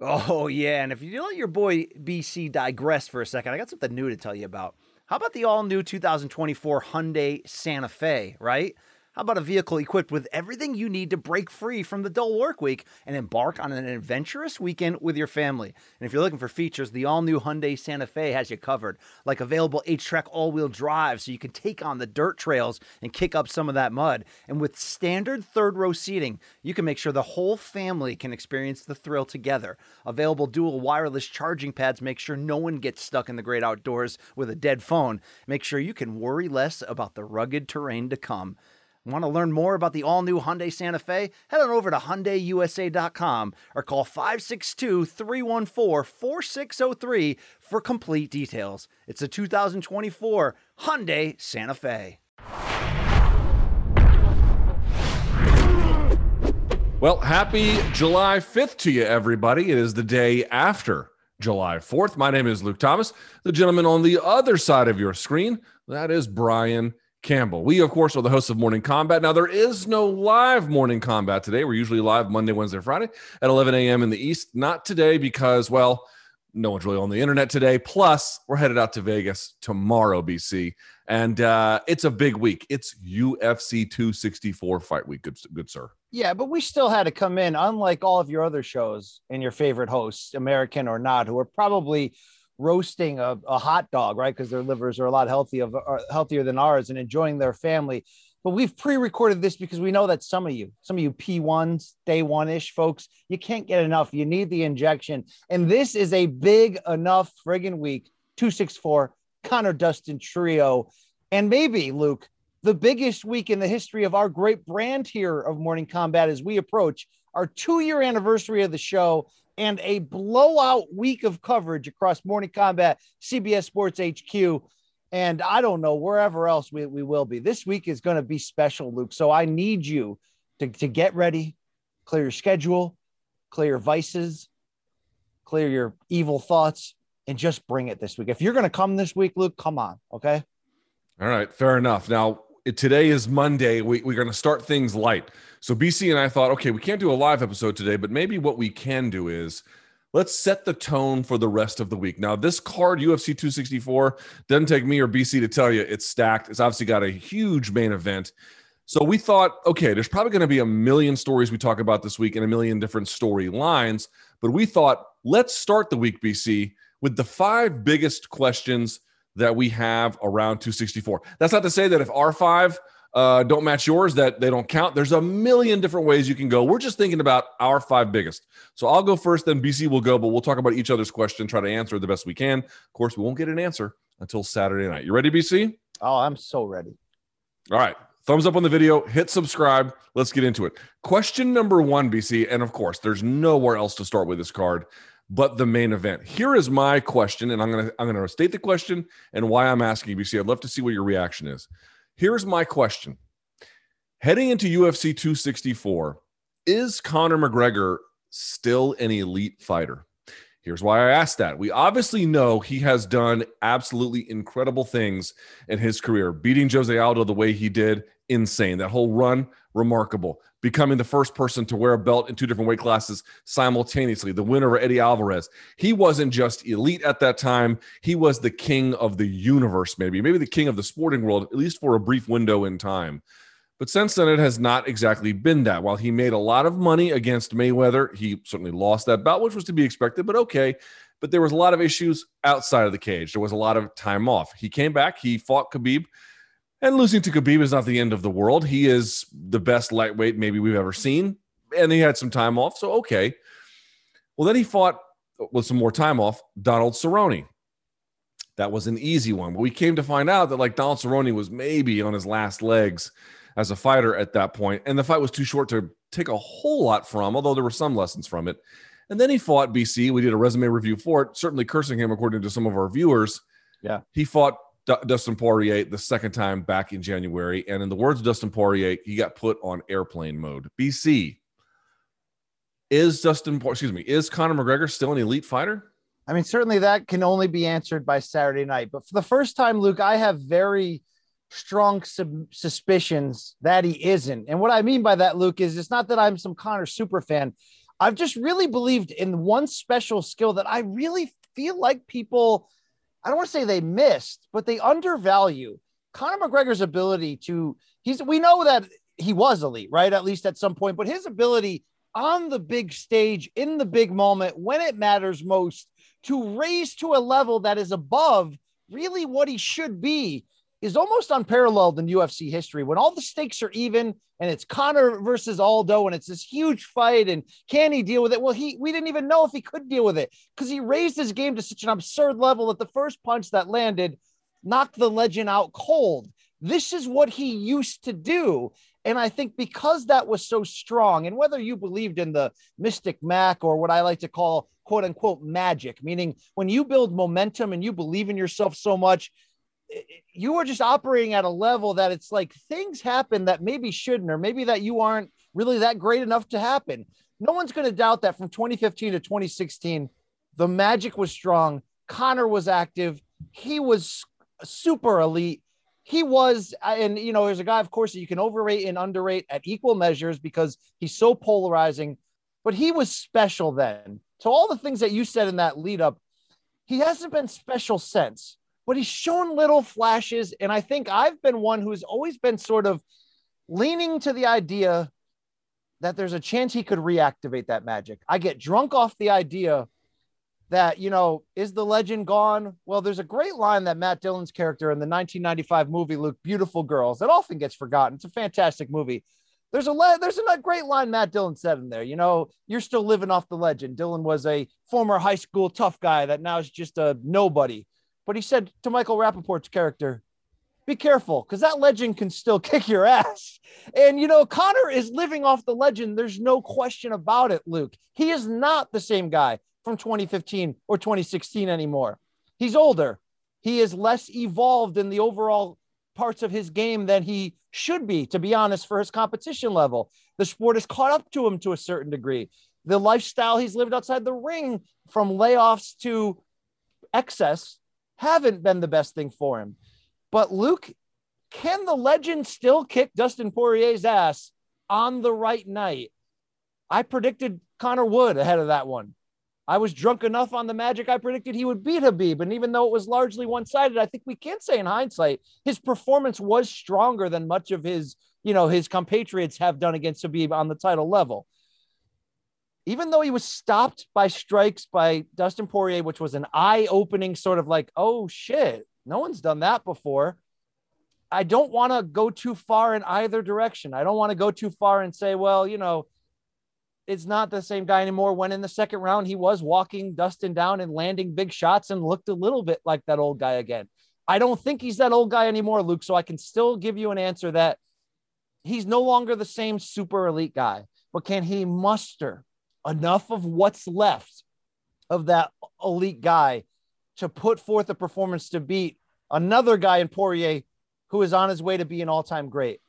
Oh, yeah. And if you let your boy BC digress for a second, I got something new to tell you about. How about the all new 2024 Hyundai Santa Fe, right? How about a vehicle equipped with everything you need to break free from the dull work week and embark on an adventurous weekend with your family? And if you're looking for features, the all new Hyundai Santa Fe has you covered, like available H-Track all-wheel drive so you can take on the dirt trails and kick up some of that mud. And with standard third row seating, you can make sure the whole family can experience the thrill together. Available dual wireless charging pads make sure no one gets stuck in the great outdoors with a dead phone. Make sure you can worry less about the rugged terrain to come. Want to learn more about the all new Hyundai Santa Fe? Head on over to HyundaiUSA.com or call 562 314 4603 for complete details. It's a 2024 Hyundai Santa Fe. Well, happy July 5th to you, everybody. It is the day after July 4th. My name is Luke Thomas. The gentleman on the other side of your screen, that is Brian Campbell. We, of course, are the hosts of Morning Kombat. Now, there is no live Morning Kombat today. We're usually live Monday, Wednesday, Friday at 11 a.m. in the East. Not today because, well, no one's really on the internet today. Plus, we're headed out to Vegas tomorrow, BC, and uh, it's a big week. It's UFC 264 fight week. Good, good sir. Yeah, but we still had to come in, unlike all of your other shows and your favorite hosts, American or not, who are probably roasting a, a hot dog, right? Because their livers are a lot uh, healthier than ours and enjoying their family. But we've pre-recorded this because we know that some of you, some of you P1s, day one-ish folks, you can't get enough. You need the injection. And this is a big enough friggin' week. 264, Conor Dustin trio. And maybe, Luke, the biggest week in the history of our great brand here of Morning Kombat as we approach our two-year anniversary of the show and a blowout week of coverage across Morning Kombat, CBS Sports HQ, and I don't know wherever else we, we will be. This week is going to be special, Luke. So I need you to, to get ready, clear your schedule, clear your vices, clear your evil thoughts, and just bring it this week. If you're going to come this week, Luke, come on. Okay. All right. Fair enough. Now, today is Monday. We, we're going to start things light. So BC and I thought, okay, we can't do a live episode today, but maybe what we can do is let's set the tone for the rest of the week. Now, this card, UFC 264, doesn't take me or BC to tell you it's stacked. It's obviously got a huge main event. So we thought, okay, there's probably going to be a million stories we talk about this week and a million different storylines. But we thought, let's start the week, BC, with the five biggest questions that we have around 264. That's not to say that if R5 uh, don't match yours, that they don't count. There's a million different ways you can go. We're just thinking about our five biggest. So I'll go first, then BC will go, but we'll talk about each other's question, try to answer the best we can. Of course, we won't get an answer until Saturday night. You ready, BC? Oh, I'm so ready. All right. Thumbs up on the video, hit subscribe. Let's get into it. Question number one, BC. And of course, there's nowhere else to start with this card but the main event. Here is my question, and I'm gonna I'm gonna state the question and why I'm asking BC. I'd love to see what your reaction is. Here's my question Heading into UFC 264, is Conor McGregor still an elite fighter? Here's why I asked that. We obviously know he has done absolutely incredible things in his career. Beating Jose Aldo the way he did, insane. That whole run, remarkable. Becoming the first person to wear a belt in two different weight classes simultaneously, the winner of Eddie Alvarez. He wasn't just elite at that time, he was the king of the universe, maybe, maybe the king of the sporting world, at least for a brief window in time. But since then, it has not exactly been that. While he made a lot of money against Mayweather, he certainly lost that bout, which was to be expected, but okay. But there was a lot of issues outside of the cage. There was a lot of time off. He came back, he fought Khabib, and losing to Khabib is not the end of the world. He is the best lightweight maybe we've ever seen, and he had some time off, so okay. Well, then he fought with some more time off Donald Cerrone. That was an easy one, but we came to find out that like Donald Cerrone was maybe on his last legs as a fighter at that point, and the fight was too short to take a whole lot from, although there were some lessons from it. And then he fought BC. We did a resume review for it, certainly cursing him according to some of our viewers. Yeah. He fought D- Dustin Poirier the second time back in January. And in the words of Dustin Poirier, he got put on airplane mode. BC, is Dustin, excuse me, is Conor McGregor still an elite fighter? I mean, certainly that can only be answered by Saturday night. But for the first time, Luke, I have very strong sub- suspicions that he isn't. And what I mean by that, Luke, is it's not that I'm some Conor super fan. I've just really believed in one special skill that I really feel like people, I don't want to say they missed, but they undervalue Conor McGregor's ability to, he's, we know that he was elite, right? At least at some point, but his ability on the big stage in the big moment when it matters most to raise to a level that is above really what he should be is almost unparalleled in UFC history. When all the stakes are even and it's Conor versus Aldo and it's this huge fight and can he deal with it? Well, he we didn't even know if he could deal with it because he raised his game to such an absurd level that the first punch that landed knocked the legend out cold. This is what he used to do. And I think because that was so strong, and whether you believed in the Mystic Mac or what I like to call quote unquote magic, meaning when you build momentum and you believe in yourself so much, you are just operating at a level that it's like things happen that maybe shouldn't, or maybe that you aren't really that great enough to happen. No one's going to doubt that from 2015 to 2016, the magic was strong. Conor was active. He was super elite he was, uh, and you know, there's a guy, of course, that you can overrate and underrate at equal measures because he's so polarizing, but he was special then. So all the things that you said in that lead up, he hasn't been special since, but he's shown little flashes. And I think I've been one who's always been sort of leaning to the idea that there's a chance he could reactivate that magic. I get drunk off the idea that, you know, is the legend gone? Well, there's a great line that Matt Dillon's character in the 1995 movie, Luke, Beautiful Girls, that often gets forgotten. It's a fantastic movie. There's a le- there's a great line Matt Dillon said in there. You know, you're still living off the legend. Dillon was a former high school tough guy that now is just a nobody. But he said to Michael Rapaport's character, be careful because that legend can still kick your ass. And, you know, Conor is living off the legend. There's no question about it, Luke. He is not the same guy from 2015 or 2016 anymore. He's older. He is less evolved in the overall parts of his game than he should be, to be honest, for his competition level. The sport has caught up to him to a certain degree. The lifestyle he's lived outside the ring, from layoffs to excess, haven't been the best thing for him. But Luke, can the legend still kick Dustin Poirier's ass on the right night? I predicted Conor would ahead of that one. I was drunk enough on the Magic. I predicted he would beat Khabib. and even though it was largely one-sided, I think we can say in hindsight his performance was stronger than much of his, you know, his compatriots have done against Khabib on the title level. Even though he was stopped by strikes by Dustin Poirier, which was an eye-opening sort of like, oh shit, no one's done that before. I don't want to go too far in either direction. I don't want to go too far and say, well, you know, it's not the same guy anymore. When in the second round, he was walking Dustin down and landing big shots and looked a little bit like that old guy again. I don't think he's that old guy anymore, Luke. So I can still give you an answer that he's no longer the same super elite guy. But can he muster enough of what's left of that elite guy to put forth a performance to beat another guy in Poirier who is on his way to be an all time great?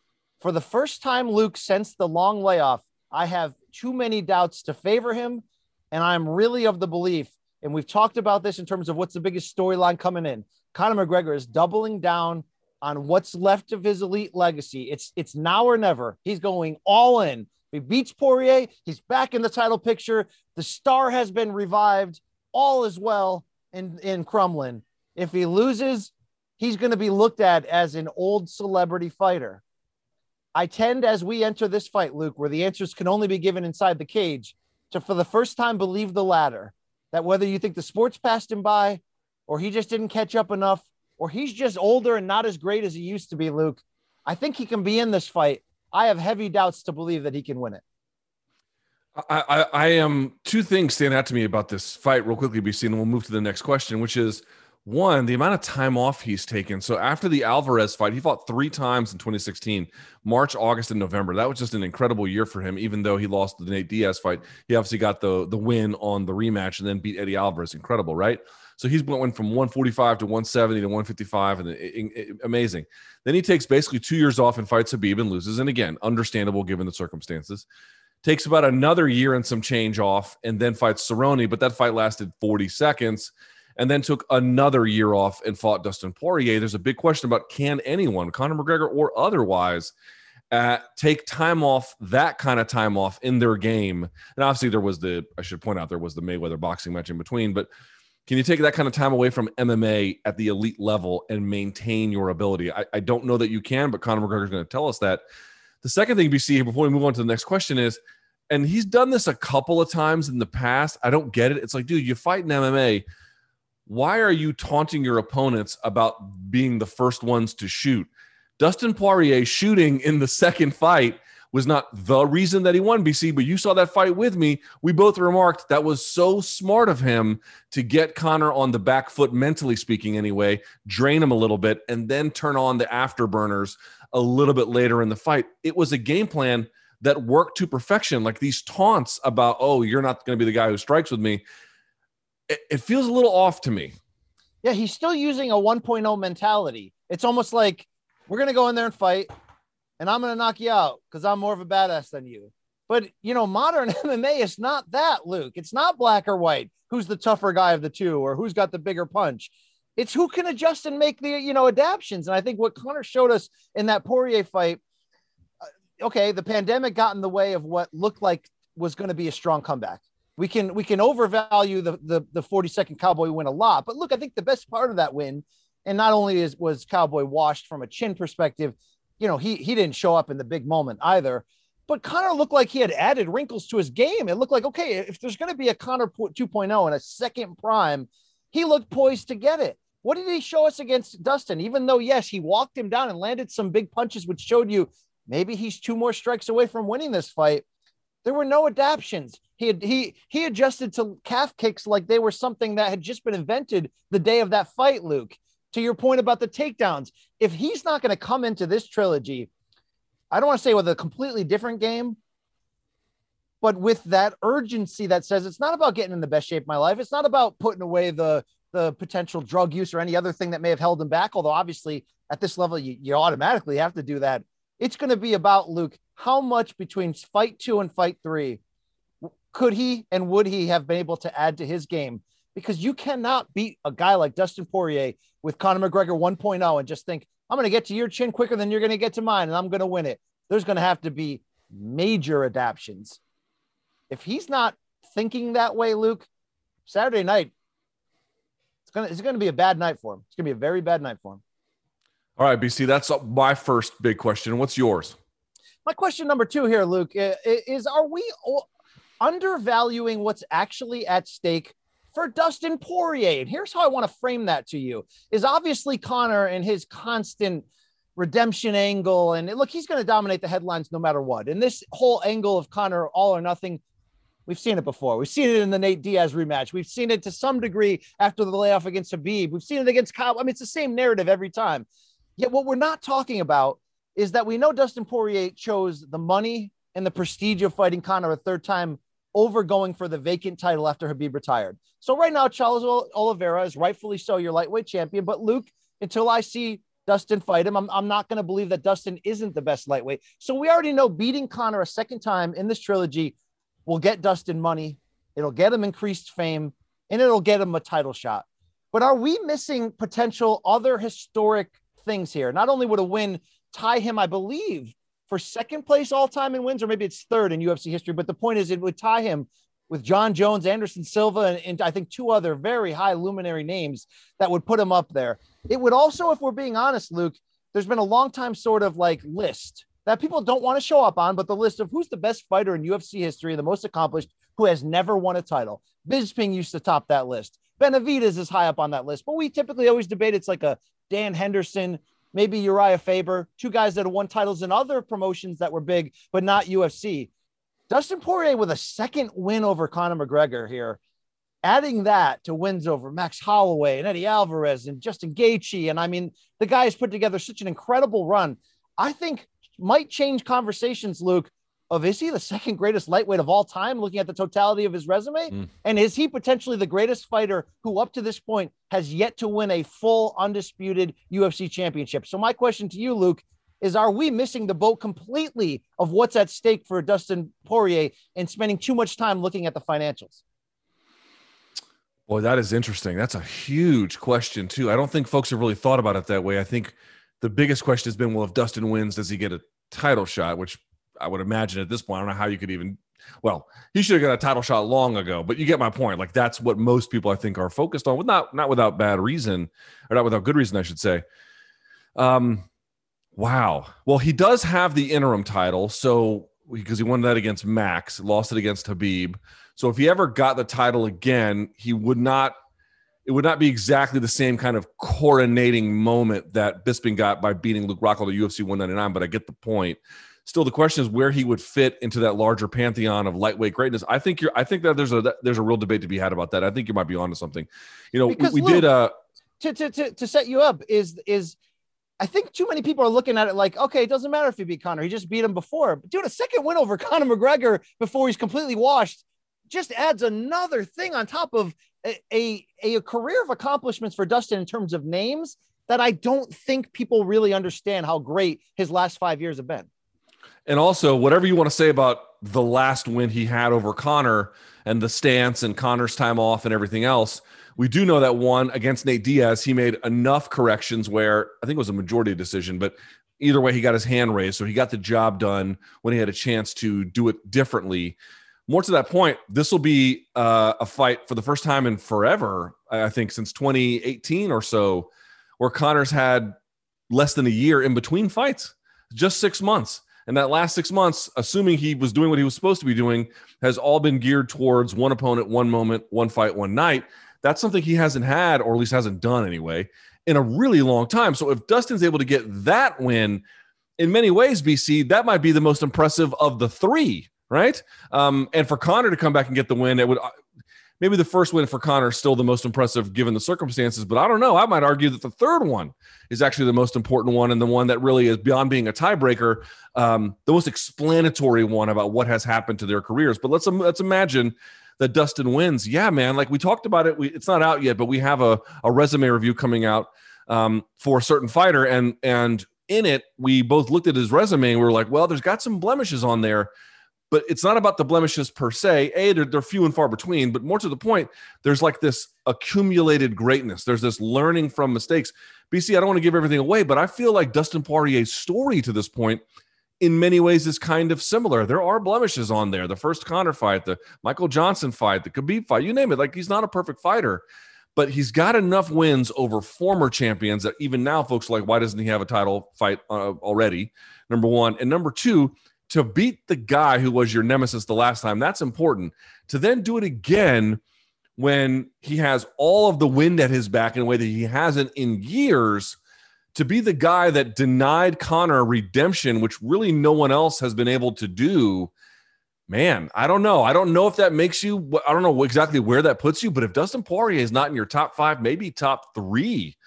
For the first time, Luke, since the long layoff, I have too many doubts to favor him. And I'm really of the belief, and we've talked about this in terms of what's the biggest storyline coming in. Conor McGregor is doubling down on what's left of his elite legacy. It's it's now or never. He's going all in. He beats Poirier, he's back in the title picture. The star has been revived. All is well in, in Crumlin. If he loses, he's going to be looked at as an old celebrity fighter. I tend, as we enter this fight, Luke, where the answers can only be given inside the cage, to for the first time believe the latter. That whether you think the sports passed him by, or he just didn't catch up enough, or he's just older and not as great as he used to be, Luke, I think he can be in this fight. I have heavy doubts to believe that he can win it. I, I, I am two things stand out to me about this fight real quickly, BC, and we'll move to the next question, which is one, the amount of time off he's taken. So after the Alvarez fight, he fought three times in 2016, March, August, and November. That was just an incredible year for him. Even though he lost the Nate Diaz fight, he obviously got the the win on the rematch and then beat Eddie Alvarez. Incredible, right? So he's went from 145 to 170 to 155, and it, it, it, amazing. Then he takes basically two years off and fights Khabib and loses, and again, understandable given the circumstances. Takes about another year and some change off, and then fights Cerrone, but that fight lasted 40 seconds and then took another year off and fought Dustin Poirier. There's a big question about can anyone, Conor McGregor or otherwise, uh, take time off, that kind of time off in their game. And obviously, there was the, I should point out, there was the Mayweather boxing match in between, but can you take that kind of time away from MMA at the elite level and maintain your ability? I, I don't know that you can, but Conor McGregor is going to tell us that. The second thing, BC, before we move on to the next question is, and he's done this a couple of times in the past. I don't get it. It's like, dude, you fight in MMA. Why are you taunting your opponents about being the first ones to shoot? Dustin Poirier shooting in the second fight was not the reason that he won BC, but you saw that fight with me. We both remarked that was so smart of him to get Conor on the back foot, mentally speaking, anyway, drain him a little bit, and then turn on the afterburners a little bit later in the fight. It was a game plan that worked to perfection. Like these taunts about, oh, you're not going to be the guy who strikes with me. It, it feels a little off to me. Yeah, he's still using a 1.0 mentality. It's almost like we're going to go in there and fight and I'm going to knock you out because I'm more of a badass than you. But, you know, modern MMA is not that, Luke. It's not black or white. Who's the tougher guy of the two or who's got the bigger punch? It's who can adjust and make the, you know, adaptations. And I think what Conor showed us in that Poirier fight, uh, okay, the pandemic got in the way of what looked like was going to be a strong comeback. We can we can overvalue the, the the 40 second cowboy win a lot, but look, I think the best part of that win, and not only is was cowboy washed from a chin perspective, you know, he he didn't show up in the big moment either. But Conor looked like he had added wrinkles to his game. It looked like, okay, if there's going to be a Conor 2.0 and a second prime, he looked poised to get it. What did he show us against Dustin? Even though, yes, he walked him down and landed some big punches, which showed you maybe he's two more strikes away from winning this fight. There were no adaptations. He had, he he adjusted to calf kicks like they were something that had just been invented the day of that fight, Luke to your point about the takedowns, if he's not going to come into this trilogy, I don't want to say with a completely different game, but with that urgency that says it's not about getting in the best shape of my life. It's not about putting away the the potential drug use or any other thing that may have held him back. Although obviously at this level, you, you automatically have to do that. It's going to be about Luke. How much between fight two and fight three could he and would he have been able to add to his game because you cannot beat a guy like Dustin Poirier with Conor McGregor 1.0 and just think, I'm going to get to your chin quicker than you're going to get to mine and I'm going to win it. There's going to have to be major adaptations. If he's not thinking that way, Luke, Saturday night, it's going to, it's going to be a bad night for him. It's going to be a very bad night for him. All right, BC, that's my first big question. What's yours? My question number two here, Luke, is are we undervaluing what's actually at stake for Dustin Poirier. And here's how I want to frame that to you is obviously Conor and his constant redemption angle. And look, he's going to dominate the headlines no matter what. And this whole angle of Conor all or nothing, we've seen it before. We've seen it in the Nate Diaz rematch. We've seen it to some degree after the layoff against Khabib. We've seen it against Kyle. I mean, it's the same narrative every time. Yet what we're not talking about is that we know Dustin Poirier chose the money and the prestige of fighting Conor a third time over going for the vacant title after Khabib retired. So right now, Charles Oliveira is rightfully so your lightweight champion. But Luke, until I see Dustin fight him, I'm, I'm not going to believe that Dustin isn't the best lightweight. So we already know beating Conor a second time in this trilogy will get Dustin money. It'll get him increased fame and it'll get him a title shot. But are we missing potential other historic things here? Not only would a win tie him, I believe, for second place all time in wins, or maybe it's third in UFC history. But the point is, it would tie him with Jon Jones, Anderson Silva, and, and, I think two other very high luminary names that would put him up there. It would also, if we're being honest, Luke, there's been a long time sort of like list that people don't want to show up on, but the list of who's the best fighter in UFC history, the most accomplished, who has never won a title. Bisping used to top that list. Benavidez is high up on that list, but we typically always debate it's like a Dan Henderson, maybe Urijah Faber, two guys that have won titles in other promotions that were big, but not UFC. Dustin Poirier with a second win over Conor McGregor here, adding that to wins over Max Holloway and Eddie Alvarez and Justin Gaethje. And I mean, the guy has put together such an incredible run. I think might change conversations, Luke, of is he the second greatest lightweight of all time, looking at the totality of his resume? Mm. And is he potentially the greatest fighter who, up to this point, has yet to win a full undisputed UFC championship? So, my question to you, Luke, is are we missing the boat completely of what's at stake for Dustin Poirier and spending too much time looking at the financials? Boy, that is interesting. That's a huge question, too. I don't think folks have really thought about it that way. I think the biggest question has been well, if Dustin wins, does he get a title shot, which I would imagine at this point, I don't know how you could even. Well, he should have got a title shot long ago, but you get my point. Like that's what most people I think are focused on, with not not without bad reason, or not without good reason, I should say. Um, wow. Well, he does have the interim title, so because he won that against Max, lost it against Khabib. So if he ever got the title again, he would not. It would not be exactly the same kind of coronating moment that Bisping got by beating Luke Rockhold at UFC 199, but I get the point. Still, the question is where he would fit into that larger pantheon of lightweight greatness. I think you're. I think that there's a there's a real debate to be had about that. I think you might be onto something. You know, because we, we Luke, did. Uh, to, to to to set you up is is I think too many people are looking at it like, okay, it doesn't matter if he beat Conor. He just beat him before. But dude, a second win over Conor McGregor before he's completely washed just adds another thing on top of a, a, a career of accomplishments for Dustin in terms of names that I don't think people really understand how great his last five years have been. And also, whatever you want to say about the last win he had over Conor and the stance and Conor's time off and everything else – we do know that one against Nate Diaz, he made enough corrections where I think it was a majority decision, but either way, he got his hand raised. So he got the job done when he had a chance to do it differently. More to that point, this will be uh, a fight for the first time in forever, I think, since 2018 or so, where Conor's had less than a year in between fights, just six months. And that last six months, assuming he was doing what he was supposed to be doing, has all been geared towards one opponent, one moment, one fight, one night. That's something he hasn't had, or at least hasn't done anyway, in a really long time. So if Dustin's able to get that win, in many ways, BC, that might be the most impressive of the three, right? Um, and for Conor to come back and get the win, it would maybe the first win for Conor is still the most impressive given the circumstances, but I don't know. I might argue that the third one is actually the most important one and the one that really is beyond being a tiebreaker, um, the most explanatory one about what has happened to their careers. But let's let's imagine that Dustin wins. Yeah, man. Like we talked about it. We, it's not out yet, but we have a, a resume review coming out um, for a certain fighter, and and in it we both looked at his resume and we were like, well, there's got some blemishes on there. But it's not about the blemishes per se. A, they're, they're few and far between. But more to the point, there's like this accumulated greatness. There's this learning from mistakes. BC, I don't want to give everything away, but I feel like Dustin Poirier's story to this point in many ways is kind of similar. There are blemishes on there. The first Conor fight, the Michael Johnson fight, the Khabib fight, you name it. Like he's not a perfect fighter, but he's got enough wins over former champions that even now folks like, why doesn't he have a title fight uh, already? Number one. And number two, to beat the guy who was your nemesis the last time, that's important. To then do it again when he has all of the wind at his back in a way that he hasn't in years – to be the guy that denied Conor redemption, which really no one else has been able to do, man, I don't know. I don't know if that makes you, I don't know exactly where that puts you, but if Dustin Poirier is not in your top five, maybe top three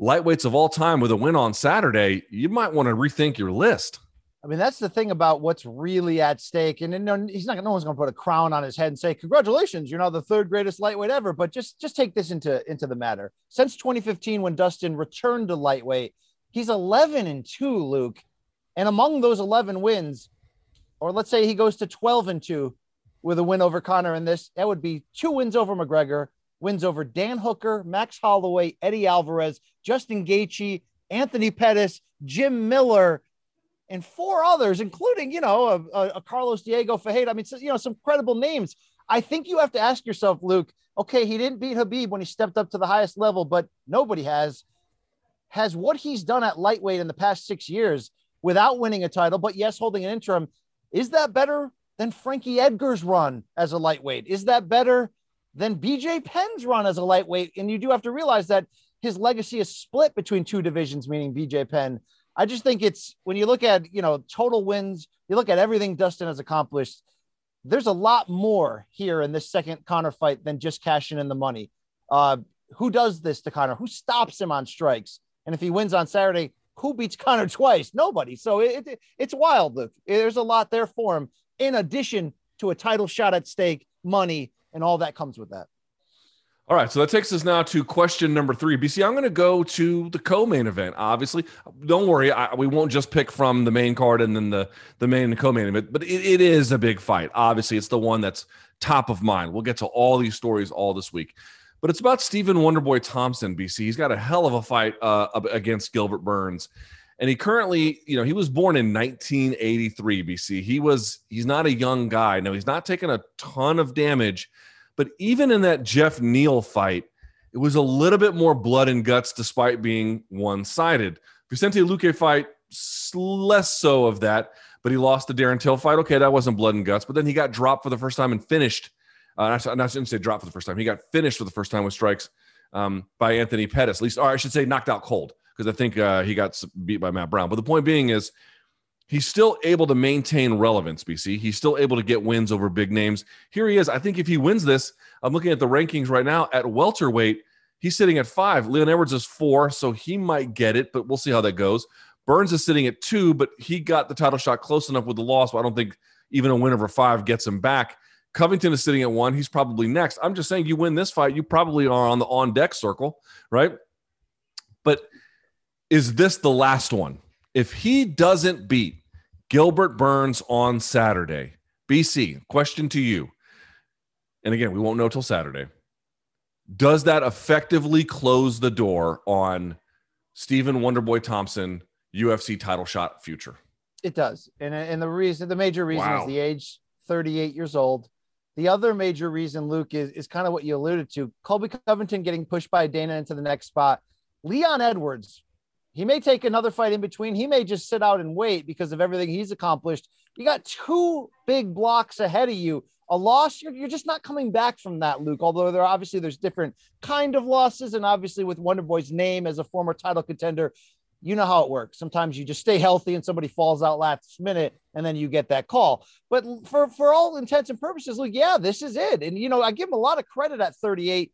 lightweights of all time with a win on Saturday, you might want to rethink your list. I mean, that's the thing about what's really at stake. And, and he's not, no one's going to put a crown on his head and say, congratulations, you're now the third greatest lightweight ever. But just, just take this into, into the matter. Since 2015, when Dustin returned to lightweight, he's 11 and two, Luke. And among those 11 wins, or let's say he goes to 12 and two with a win over Conor in this, that would be two wins over McGregor, wins over Dan Hooker, Max Holloway, Eddie Alvarez, Justin Gaethje, Anthony Pettis, Jim Miller, and four others, including, you know, a, a Carlos Diego Ferreira. I mean, you know, some credible names. I think you have to ask yourself, Luke, okay, he didn't beat Khabib when he stepped up to the highest level, but nobody has. Has what he's done at lightweight in the past six years without winning a title, but yes, holding an interim, is that better than Frankie Edgar's run as a lightweight? Is that better than BJ Penn's run as a lightweight? And you do have to realize that his legacy is split between two divisions, meaning BJ Penn I just think it's when you look at, you know, total wins, you look at everything Dustin has accomplished, there's a lot more here in this second Conor fight than just cashing in the money. Uh, who does this to Conor? Who stops him on strikes? And if he wins on Saturday, who beats Conor twice? Nobody. So it, it, it's wild, Luke. There's a lot there for him, in addition to a title shot at stake, money, and all that comes with that. All right, so that takes us now to question number three. BC, I'm going to go to the co-main event. Obviously, don't worry, I, we won't just pick from the main card and then the the main and co-main event, but it, it is a big fight. Obviously, it's the one that's top of mind. We'll get to all these stories all this week, but it's about Stephen Wonderboy Thompson. BC, he's got a hell of a fight uh, against Gilbert Burns, and he currently, you know, he was born in 1983 BC. He was he's not a young guy. No, he's not taking a ton of damage, but even in that Geoff Neal fight, it was a little bit more blood and guts despite being one-sided. Vicente Luque fight less so of that, but he lost the Darren Till fight. Okay, that wasn't blood and guts, but then he got dropped for the first time and finished. Uh, not shouldn't say dropped for the first time. He got finished for the first time with strikes um, by Anthony Pettis. At least, or I should say, knocked out cold because I think uh, he got beat by Matt Brown. But the point being is, he's still able to maintain relevance. BC, he's still able to get wins over big names. Here he is. I think if he wins this, I'm looking at the rankings right now at welterweight. He's sitting at five. Leon Edwards is four, so he might get it, but we'll see how that goes. Burns is sitting at two, but he got the title shot close enough with the loss. But I don't think even a win over five gets him back. Covington is sitting at one. He's probably next. I'm just saying, you win this fight, you probably are on the on deck circle, right? But is this the last one? If he doesn't beat Gilbert Burns on Saturday, BC, question to you. And again, we won't know till Saturday. Does that effectively close the door on Stephen Wonderboy Thompson UFC title shot future? It does. And, and the reason, the major reason wow. is the age 38 years old. The other major reason, Luke, is, is kind of what you alluded to. Colby Covington getting pushed by Dana into the next spot. Leon Edwards, he may take another fight in between. He may just sit out and wait because of everything he's accomplished. You got two big blocks ahead of you. A loss, you're, you're just not coming back from that, Luke. Although there obviously there's different kind of losses, and obviously with Wonder Boy's name as a former title contender, you know how it works. Sometimes you just stay healthy and somebody falls out last minute and then you get that call. But for, for all intents and purposes, like, yeah, this is it. And, you know, I give him a lot of credit at 38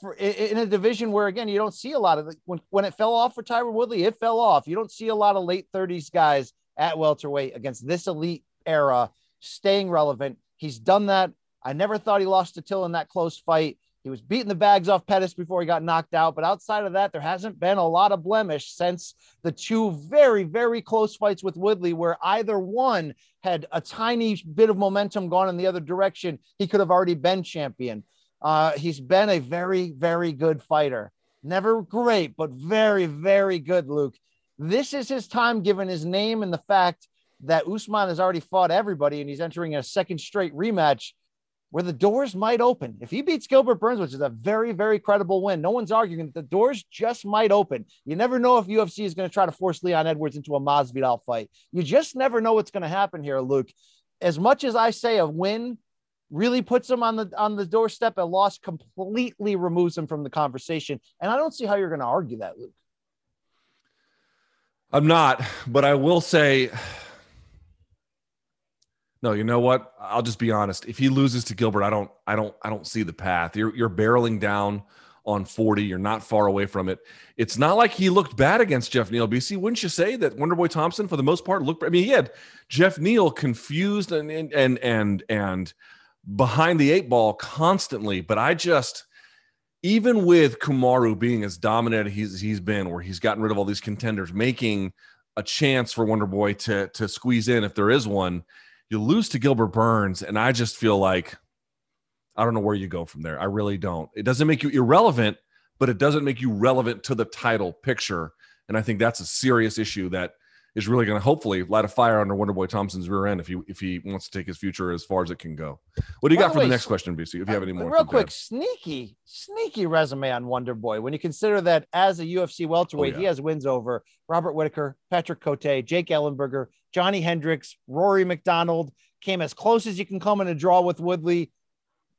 for in a division where, again, you don't see a lot of the, when, when it fell off for Tyron Woodley, it fell off. You don't see a lot of late 30s guys at welterweight against this elite era staying relevant. He's done that. I never thought he lost to Till in that close fight. He was beating the bags off Pettis before he got knocked out. But outside of that, there hasn't been a lot of blemish since the two very, very close fights with Woodley, where either one had a tiny bit of momentum gone in the other direction. He could have already been champion. Uh, he's been a very, very good fighter. Never great, but very, very good, Luke. This is his time, given his name and the fact that Usman has already fought everybody and he's entering a second straight rematch where the doors might open. If he beats Gilbert Burns, which is a very, very credible win, no one's arguing that the doors just might open. You never know if UFC is going to try to force Leon Edwards into a Masvidal fight. You just never know what's going to happen here, Luke. As much as I say a win really puts him on the on the doorstep, a loss completely removes him from the conversation. And I don't see how you're going to argue that, Luke. I'm not, but I will say no, you know what? I'll just be honest. If he loses to Gilbert, I don't, I don't, I don't see the path. You're you're barreling down on 40. You're not far away from it. It's not like he looked bad against Geoff Neal. BC, wouldn't you say that Wonderboy Thompson, for the most part, looked? I mean, he had Geoff Neal confused and and and and behind the eight ball constantly. But I just, even with Kamaru being as dominant he's he's been, where he's gotten rid of all these contenders, making a chance for Wonderboy to to squeeze in if there is one you lose to Gilbert Burns, and I just feel like I don't know where you go from there. I really don't. It doesn't make you irrelevant, but it doesn't make you relevant to the title picture. And I think that's a serious issue that is really going to hopefully light a fire under Wonderboy Thompson's rear end if he if he wants to take his future as far as it can go. What do you By got for way, the next question, BC? If you have any uh, more, real quick, sneaky, sneaky resume on Wonderboy. When you consider that as a UFC welterweight, oh, yeah. he has wins over Robert Whitaker, Patrick Cote, Jake Ellenberger, Johnny Hendricks, Rory MacDonald. Came as close as you can come in a draw with Woodley.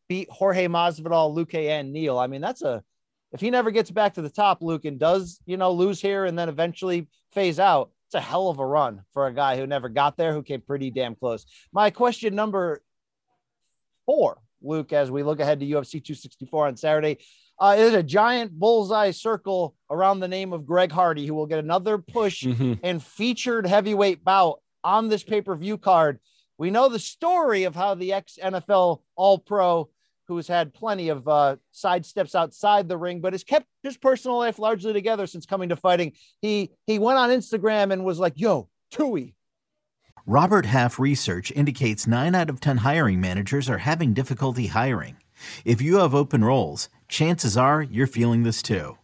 Beat Jorge Masvidal, Luke and Neal. I mean, that's a if he never gets back to the top, Luke, and does you know lose here and then eventually phase out it's a hell of a run for a guy who never got there, who came pretty damn close. My question number four, Luke, as we look ahead to UFC 264 on Saturday, uh, is a giant bullseye circle around the name of Greg Hardy, who will get another push mm-hmm. and featured heavyweight bout on this pay per view card. We know the story of how the ex NFL All Pro who's had plenty of uh, side steps outside the ring, but has kept his personal life largely together since coming to fighting. He he went on Instagram and was like, "Yo, Tui." Robert Half research indicates nine out of ten hiring managers are having difficulty hiring. If you have open roles, chances are you're feeling this too.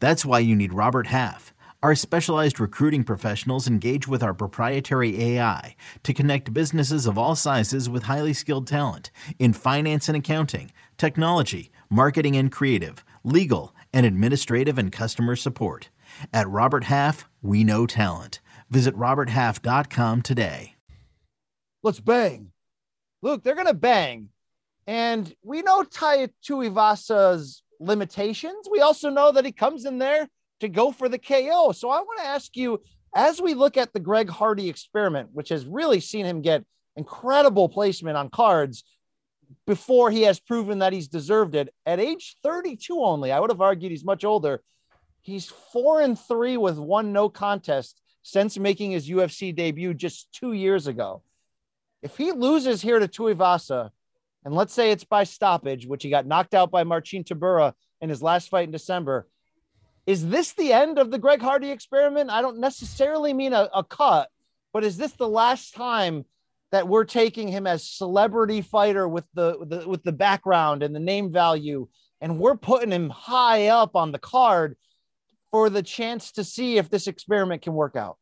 That's why you need Robert Half. Our specialized recruiting professionals engage with our proprietary AI to connect businesses of all sizes with highly skilled talent in finance and accounting, technology, marketing and creative, legal, and administrative and customer support. At Robert Half, we know talent. Visit RobertHalf.com today. Let's bang. Luke, they're going to bang. And we know Tai Tuivasa's limitations. We also know that he comes in there to go for the KO. So I want to ask you as we look at the Greg Hardy experiment, which has really seen him get incredible placement on cards before he has proven that he's deserved it at age 32 only. I would have argued he's much older. He's four and three with one no contest since making his UFC debut just two years ago. If he loses here to Tuivasa, and let's say it's by stoppage, which he got knocked out by Marcin Tybura in his last fight in December, is this the end of the Greg Hardy experiment? I don't necessarily mean a, a cut, but is this the last time that we're taking him as celebrity fighter with the, the with the background and the name value, and we're putting him high up on the card for the chance to see if this experiment can work out?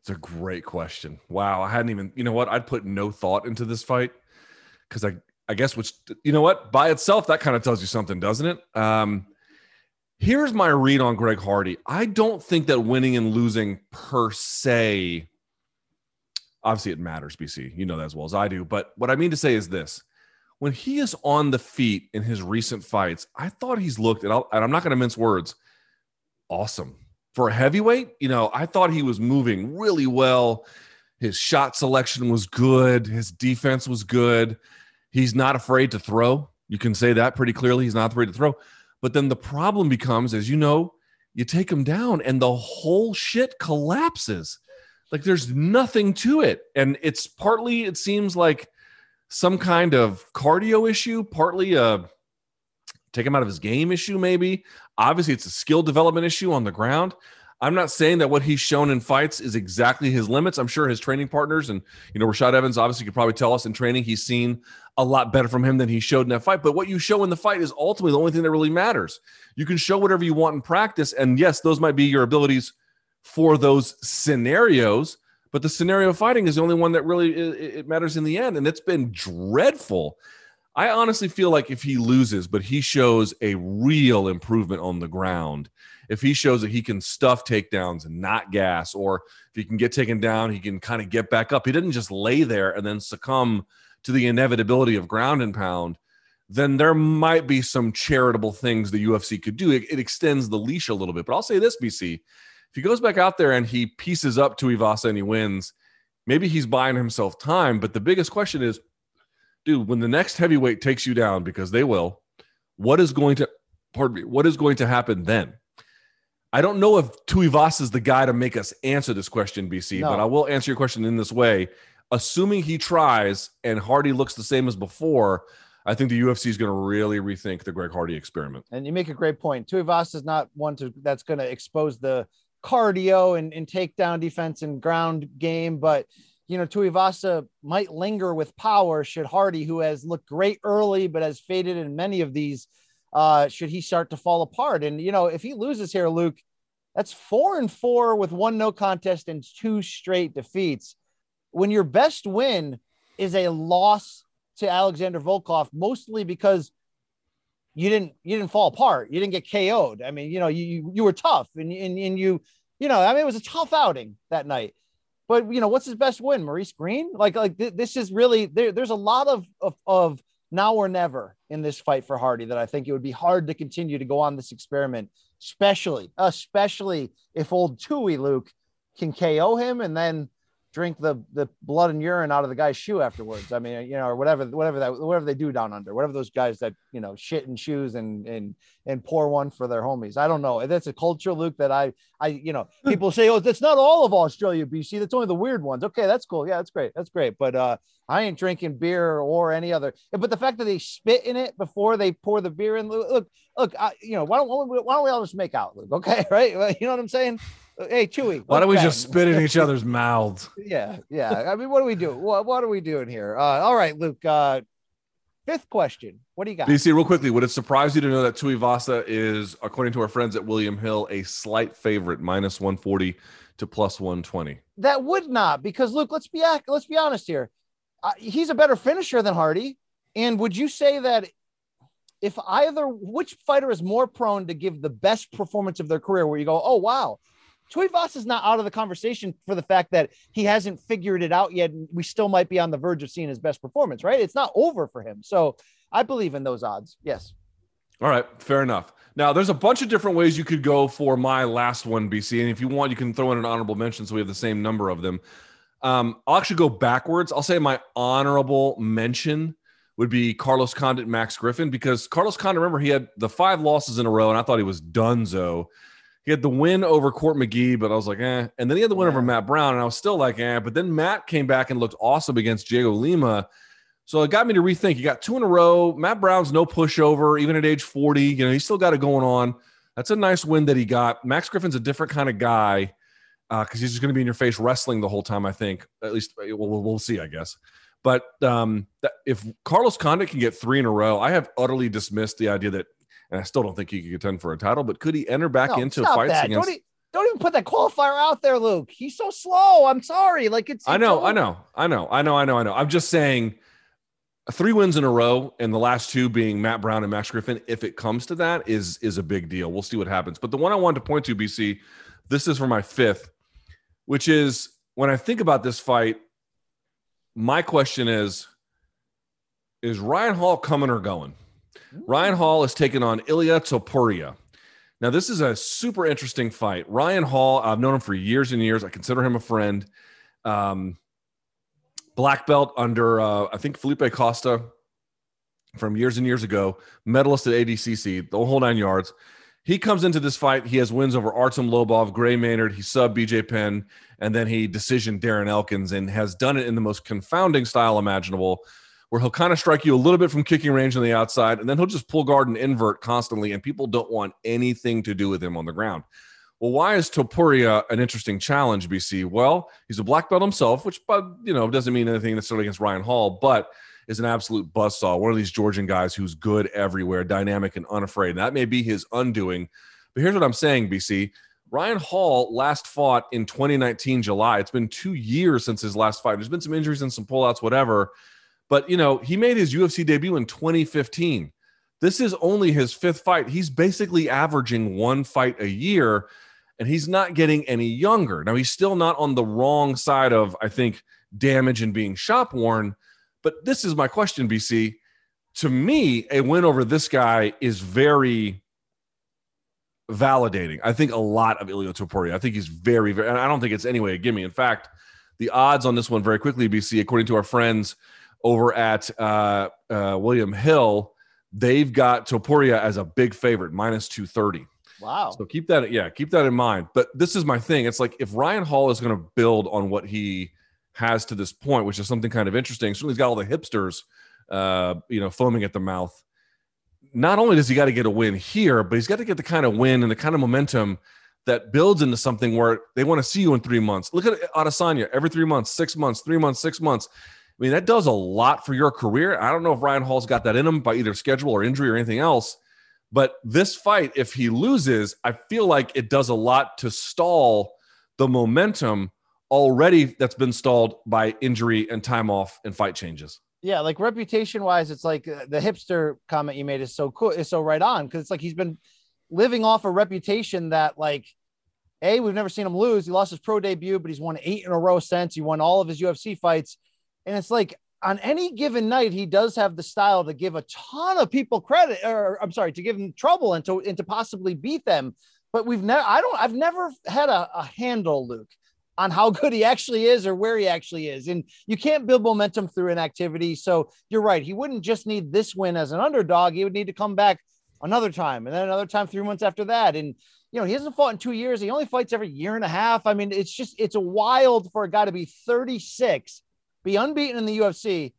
It's a great question. Wow, I hadn't even. You know what? I'd put no thought into this fight because I I guess which you know what by itself that kind of tells you something, doesn't it? Um, here's my read on Greg Hardy. I don't think that winning and losing per se. Obviously, it matters, BC. You know that as well as I do. But what I mean to say is this: when he is on the feet in his recent fights, I thought he's looked, and, i am not going to mince words, awesome for a heavyweight. You know, I thought he was moving really well. His shot selection was good. His defense was good. He's not afraid to throw. You can say that pretty clearly. He's not afraid to throw. But then the problem becomes, as you know, you take him down and the whole shit collapses. Like there's nothing to it. And it's partly, it seems like some kind of cardio issue, partly a take him out of his game issue, maybe. Obviously, it's a skill development issue on the ground. I'm not saying that what he's shown in fights is exactly his limits. I'm sure his training partners and you know Rashad Evans obviously could probably tell us in training he's seen a lot better from him than he showed in that fight. But what you show in the fight is ultimately the only thing that really matters. You can show whatever you want in practice, and yes, those might be your abilities for those scenarios. But the scenario fighting is the only one that really it matters in the end, and it's been dreadful. I honestly feel like if he loses, but he shows a real improvement on the ground if he shows that he can stuff takedowns and not gas, or if he can get taken down, he can kind of get back up. He didn't just lay there and then succumb to the inevitability of ground and pound. Then there might be some charitable things the UFC could do. It, it extends the leash a little bit. But I'll say this, BC, if he goes back out there and he pieces up Tuivasa and he wins, maybe he's buying himself time. But the biggest question is, dude, when the next heavyweight takes you down, because they will, what is going to, pardon me, what is going to happen then? I don't know if Tuivasa is the guy to make us answer this question, BC, no. but I will answer your question in this way. Assuming he tries and Hardy looks the same as before, I think the UFC is going to really rethink the Greg Hardy experiment. And you make a great point. Tuivasa is not one to that's going to expose the cardio and, and takedown defense and ground game, but you know, Tuivasa might linger with power should Hardy, who has looked great early but has faded in many of these uh, should he start to fall apart. And, you know, if he loses here, Luke, that's four and four with one no contest and two straight defeats. When your best win is a loss to Alexander Volkov, mostly because you didn't you didn't fall apart, you didn't get KO'd. I mean, you know, you you were tough and and, and you you know, I mean, it was a tough outing that night. But you know, what's his best win? Maurice Greene? Like like th- this is really there, there's a lot of of, of now or never in this fight for Hardy that I think it would be hard to continue to go on this experiment, especially, especially if old Tui Luke can KO him and then drink the the blood and urine out of the guy's shoe afterwards. I mean, you know, or whatever, whatever that, whatever they do down under, whatever those guys that you know shit in shoes and and and pour one for their homies. I don't know. That's a culture, Luke. That I I you know people say, oh, that's not all of Australia, BC. That's only the weird ones. Okay, that's cool. Yeah, that's great. That's great. But uh, I ain't drinking beer or any other. But the fact that they spit in it before they pour the beer in, look, look, I, you know, why don't why don't we all just make out, Luke? Okay, right? You know what I'm saying? Hey, Chewy. Why don't we just spit in each other's mouths? Yeah, yeah. I mean, what do we do? What, what are we doing here? Uh, all right, Luke. Uh, Fifth question. What do you got? BC, real quickly, would it surprise you to know that Tuivasa is, according to our friends at William Hill, a slight favorite, minus 140 to plus 120? That would not, because Luke, let's be let's be honest here. Uh, he's a better finisher than Hardy. And would you say that if either which fighter is more prone to give the best performance of their career, where you go, oh wow, Tuivasa is not out of the conversation for the fact that he hasn't figured it out yet. We still might be on the verge of seeing his best performance, right? It's not over for him. So I believe in those odds. Yes. All right, fair enough. Now, there's a bunch of different ways you could go for my last one, BC. And if you want, you can throw in an honorable mention so we have the same number of them. Um, I'll actually go backwards. I'll say my honorable mention would be Carlos Condit, Max Griffin, because Carlos Condit, remember, he had the five losses in a row, and I thought he was donezo. He had the win over Court McGee, but I was like, eh. And then he had the win yeah. over Matt Brown, and I was still like, eh. But then Matt came back and looked awesome against Diego Lima. So it got me to rethink. You got two in a row. Matt Brown's no pushover, even at age 40. You know, he's still got it going on. That's a nice win that he got. Max Griffin's a different kind of guy because uh, he's just going to be in your face wrestling the whole time, I think. At least uh, we'll, we'll see, I guess. But um, if Carlos Condit can get three in a row, I have utterly dismissed the idea that and I still don't think he could contend for a title, but could he enter back no, into fights that. against? Don't, he, don't, even put that qualifier out there, Luke. He's so slow. I'm sorry. Like it's. I know, I know, I know, I know, I know, I know. I'm just saying, three wins in a row, and the last two being Matt Brown and Max Griffin. If it comes to that, is is a big deal. We'll see what happens. But the one I wanted to point to, BC, this is for my fifth, which is when I think about this fight. My question is: Is Ryan Hall coming or going? Ryan Hall is taking on Ilya Topuria. Now, this is a super interesting fight. Ryan Hall, I've known him for years and years. I consider him a friend. Um, black belt under, uh, I think, Felipe Costa from years and years ago, medalist at ADCC, the whole nine yards. He comes into this fight. He has wins over Artem Lobov, Gray Maynard. He sub BJ Penn, and then he decision Darren Elkins and has done it in the most confounding style imaginable where he'll kind of strike you a little bit from kicking range on the outside, and then he'll just pull guard and invert constantly, and people don't want anything to do with him on the ground. Well, why is Topuria an interesting challenge, BC? Well, he's a black belt himself, which but you know doesn't mean anything necessarily against Ryan Hall, but is an absolute buzzsaw. One of these Georgian guys who's good everywhere, dynamic and unafraid. And that may be his undoing. But here's what I'm saying, BC. Ryan Hall last fought in 2019 July. It's been two years since his last fight. There's been some injuries and some pullouts, whatever. But you know, he made his UFC debut in 2015. This is only his fifth fight. He's basically averaging one fight a year, and he's not getting any younger. Now he's still not on the wrong side of, I think, damage and being shop worn. But this is my question, BC. To me, a win over this guy is very validating. I think a lot of Ilia Topuria. I think he's very, very, and I don't think it's anyway a gimme. In fact, the odds on this one very quickly, BC, according to our friends over at uh, uh, William Hill, they've got Topuria as a big favorite, minus 230. Wow. So keep that, yeah, keep that in mind. But this is my thing. It's like if Ryan Hall is going to build on what he has to this point, which is something kind of interesting. Certainly, he's got all the hipsters, uh, you know, foaming at the mouth. Not only does he got to get a win here, but he's got to get the kind of win and the kind of momentum that builds into something where they want to see you in three months. Look at Adesanya every three months, six months, three months, six months. I mean, that does a lot for your career. I don't know if Ryan Hall's got that in him by either schedule or injury or anything else. But this fight, if he loses, I feel like it does a lot to stall the momentum already that's been stalled by injury and time off and fight changes. Yeah, like reputation wise, it's like uh, the hipster comment you made is so cool, is so right on because it's like he's been living off a reputation that like a we've never seen him lose. He lost his pro debut, but he's won eight in a row since. He won all of his UFC fights. And it's like on any given night, he does have the style to give a ton of people credit, or I'm sorry, to give them trouble and to and to possibly beat them. But we've never, I don't, I've never had a, a handle, Luke, on how good he actually is or where he actually is. And you can't build momentum through inactivity. So you're right. He wouldn't just need this win as an underdog. He would need to come back another time and then another time three months after that. And, you know, he hasn't fought in two years. He only fights every year and a half. I mean, it's just, it's a wild for a guy to be 36 be unbeaten in the UFC,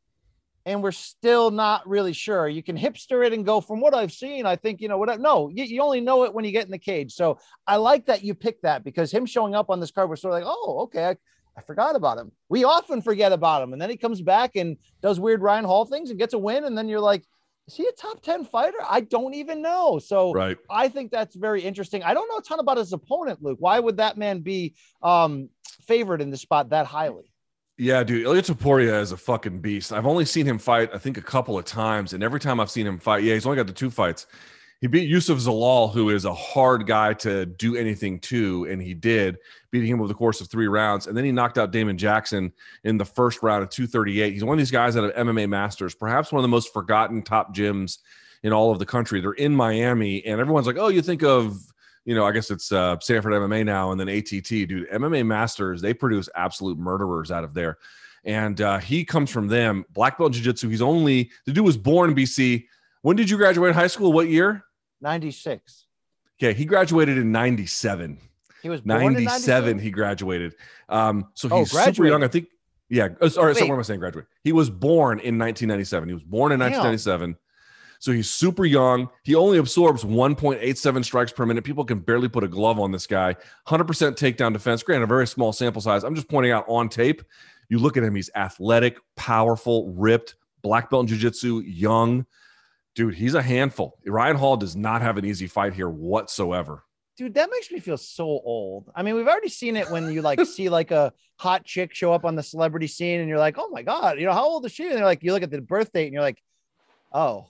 and we're still not really sure. You can hipster it and go from what I've seen. I think you know what. No, you, you only know it when you get in the cage. So I like that you picked that because him showing up on this card was sort of like, oh, okay, I, I forgot about him. We often forget about him. And then he comes back and does weird Ryan Hall things and gets a win. And then you're like, is he a top 10 fighter? I don't even know. So Right. I think that's very interesting. I don't know a ton about his opponent, Luke. Why would that man be um, favored in the spot that highly? Yeah, dude, Ilya Topuria is a fucking beast. I've only seen him fight, I think, a couple of times, and every time I've seen him fight, yeah, he's only got the two fights. He beat Youssef Zalal, who is a hard guy to do anything to, and he did, beating him over the course of three rounds. And then he knocked out Damon Jackson in the first round at 238. He's one of these guys out of MMA Masters, perhaps one of the most forgotten top gyms in all of the country. They're in Miami, and everyone's like, oh, you think of you know, I guess it's uh, Sanford MMA now and then ATT, dude. MMA Masters, they produce absolute murderers out of there. And uh, he comes from them, black belt jiu-jitsu. He's only the dude was born in BC. When did you graduate high school? What year? 96. Okay, he graduated in 97. He was born in 97 he graduated. Um, so Oh, he's super young. I think, yeah. Oh, sorry, so what am I saying? Graduate. He was born in 1997. He was born in Damn. 1997. So he's super young. He only absorbs 1.87 strikes per minute. People can barely put a glove on this guy. 100% takedown defense. Granted, a very small sample size. I'm just pointing out on tape. You look at him, he's athletic, powerful, ripped, black belt in jiu-jitsu, young. Dude, he's a handful. Ryan Hall does not have an easy fight here whatsoever. Dude, that makes me feel so old. I mean, we've already seen it when you like see like a hot chick show up on the celebrity scene and you're like, oh my God, you know, how old is she? And they're like, you look at the birth date and you're like, oh,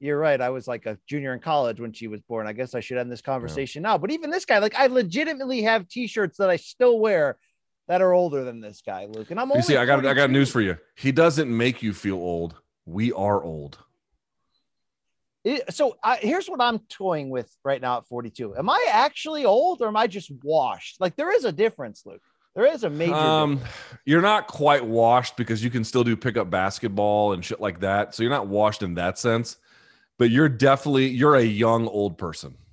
you're right. I was like a junior in college when she was born. I guess I should end this conversation now. But even this guy, like, I legitimately have t shirts that I still wear that are older than this guy, Luke. And I'm You only see, I got I got news for you. He doesn't make you feel old. We are old. It- so I, here's what I'm toying with right now at 42. Am I actually old or am I just washed? Like there is a difference, Luke. There is a major. Um, difference. you're not quite washed because you can still do pickup basketball and shit like that. So you're not washed in that sense, but you're definitely you're a young old person.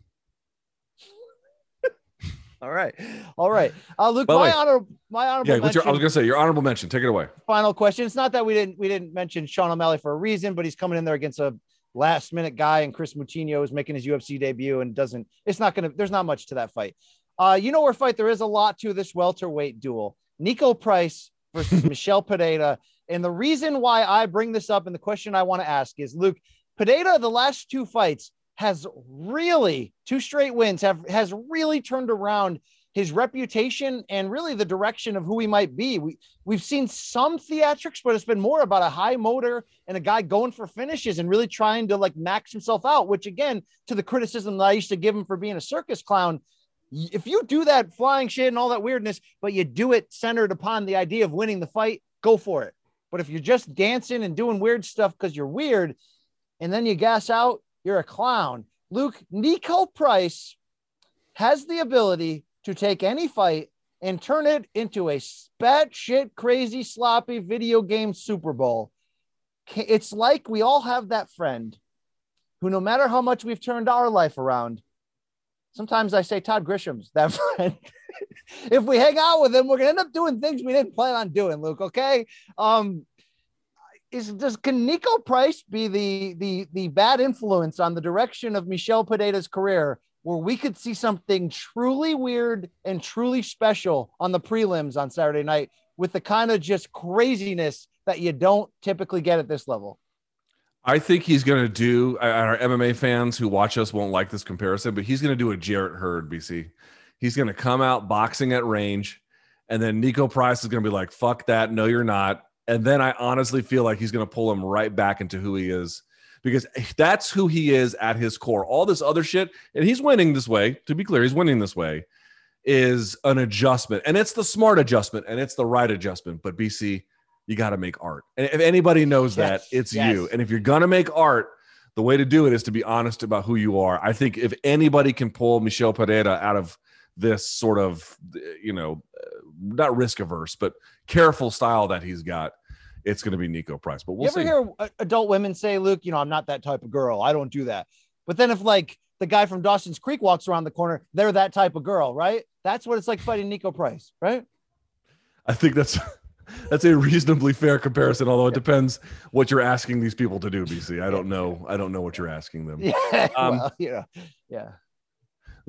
All right, all right. Uh, Luke, By my way- honor, my honorable Yeah, what's your, I was gonna say your honorable mention. Take it away. final question. It's not that we didn't we didn't mention Sean O'Malley for a reason, but he's coming in there against a last minute guy, and Kris Moutinho is making his UFC debut and doesn't. It's not gonna. There's not much to that fight. Uh, you know where fight there is a lot to this welterweight duel. Niko Price versus Michel Pineda, and the reason why I bring this up and the question I want to ask is, Luke Pineda, the last two fights has really two straight wins have has really turned around his reputation and really the direction of who he might be. We we've seen some theatrics, but it's been more about a high motor and a guy going for finishes and really trying to like max himself out, which again, to the criticism that I used to give him for being a circus clown. If you do that flying shit and all that weirdness, but you do it centered upon the idea of winning the fight, go for it. But if you're just dancing and doing weird stuff because you're weird and then you gas out, you're a clown. Luke, Niko Price has the ability to take any fight and turn it into a spat shit crazy sloppy video game Super Bowl. It's like we all have that friend who, no matter how much we've turned our life around, sometimes I say Todd Grisham's that friend. if we hang out with him, we're gonna end up doing things we didn't plan on doing, Luke. Okay. Um, is does can Niko Price be the the the bad influence on the direction of Michel Pineda's career where we could see something truly weird and truly special on the prelims on Saturday night with the kind of just craziness that you don't typically get at this level. I think he's going to do. uh, Our MMA fans who watch us won't like this comparison, but he's going to do a Jarrett Hurd, BC. He's going to come out boxing at range, and then Niko Price is going to be like, "Fuck that, no, you're not." And then I honestly feel like he's going to pull him right back into who he is because that's who he is at his core. All this other shit, and he's winning this way. To be clear, he's winning this way. Is an adjustment, and it's the smart adjustment, and it's the right adjustment. But BC, you got to make art. And if anybody knows that, it's yes. you. And if you're gonna make art, the way to do it is to be honest about who you are. I think if anybody can pull Michel Pereira out of this sort of, you know, not risk averse, but careful style that he's got, it's going to be Niko Price. But we'll you ever see. hear uh, adult women say, Luke, you know, I'm not that type of girl. I don't do that. But then if like the guy from Dawson's Creek walks around the corner, they're that type of girl, right? That's what it's like fighting Niko Price, right? I think that's that's a reasonably fair comparison. Although it depends what you're asking these people to do. BC, I don't know. I don't know what you're asking them. Yeah. Um, well, you know, yeah.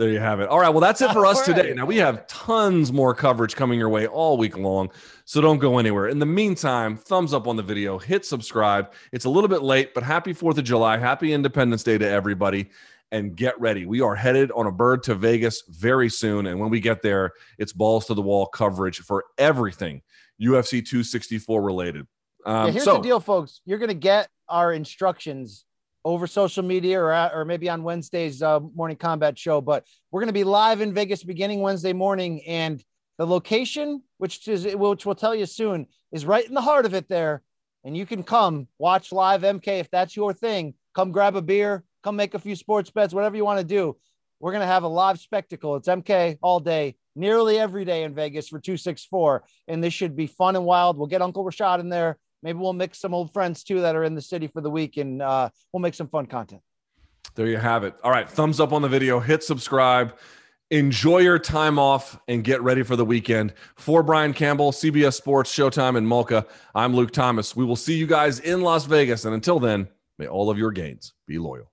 There you have it. All right. Well, that's it for us today. Now, we have tons more coverage coming your way all week long. So don't go anywhere. In the meantime, thumbs up on the video, hit subscribe. It's a little bit late, but happy 4th of July. Happy Independence Day to everybody. And get ready. We are headed on a bird to Vegas very soon. And when we get there, it's balls to the wall coverage for everything UFC 264 related. Um, yeah, here's so, the deal, folks. You're going to get our instructions over social media or, or maybe on Wednesday's uh, Morning Kombat show. But we're going to be live in Vegas beginning Wednesday morning, and the location, which is which we'll tell you soon, is right in the heart of it there. And you can come watch live MK if that's your thing. Come grab a beer, come make a few sports bets, whatever you want to do. We're going to have a live spectacle. It's MK all day, nearly every day in Vegas for 264. And this should be fun and wild. We'll get Uncle Rashad in there. Maybe we'll mix some old friends too that are in the city for the week and uh, we'll make some fun content. There you have it. All right. Thumbs up on the video, hit subscribe. Enjoy your time off and get ready for the weekend. For Brian Campbell, CBS Sports, Showtime, and Mulca, I'm Luke Thomas. We will see you guys in Las Vegas. And until then, may all of your gains be loyal.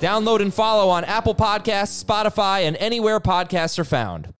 Download and follow on Apple Podcasts, Spotify, and anywhere podcasts are found.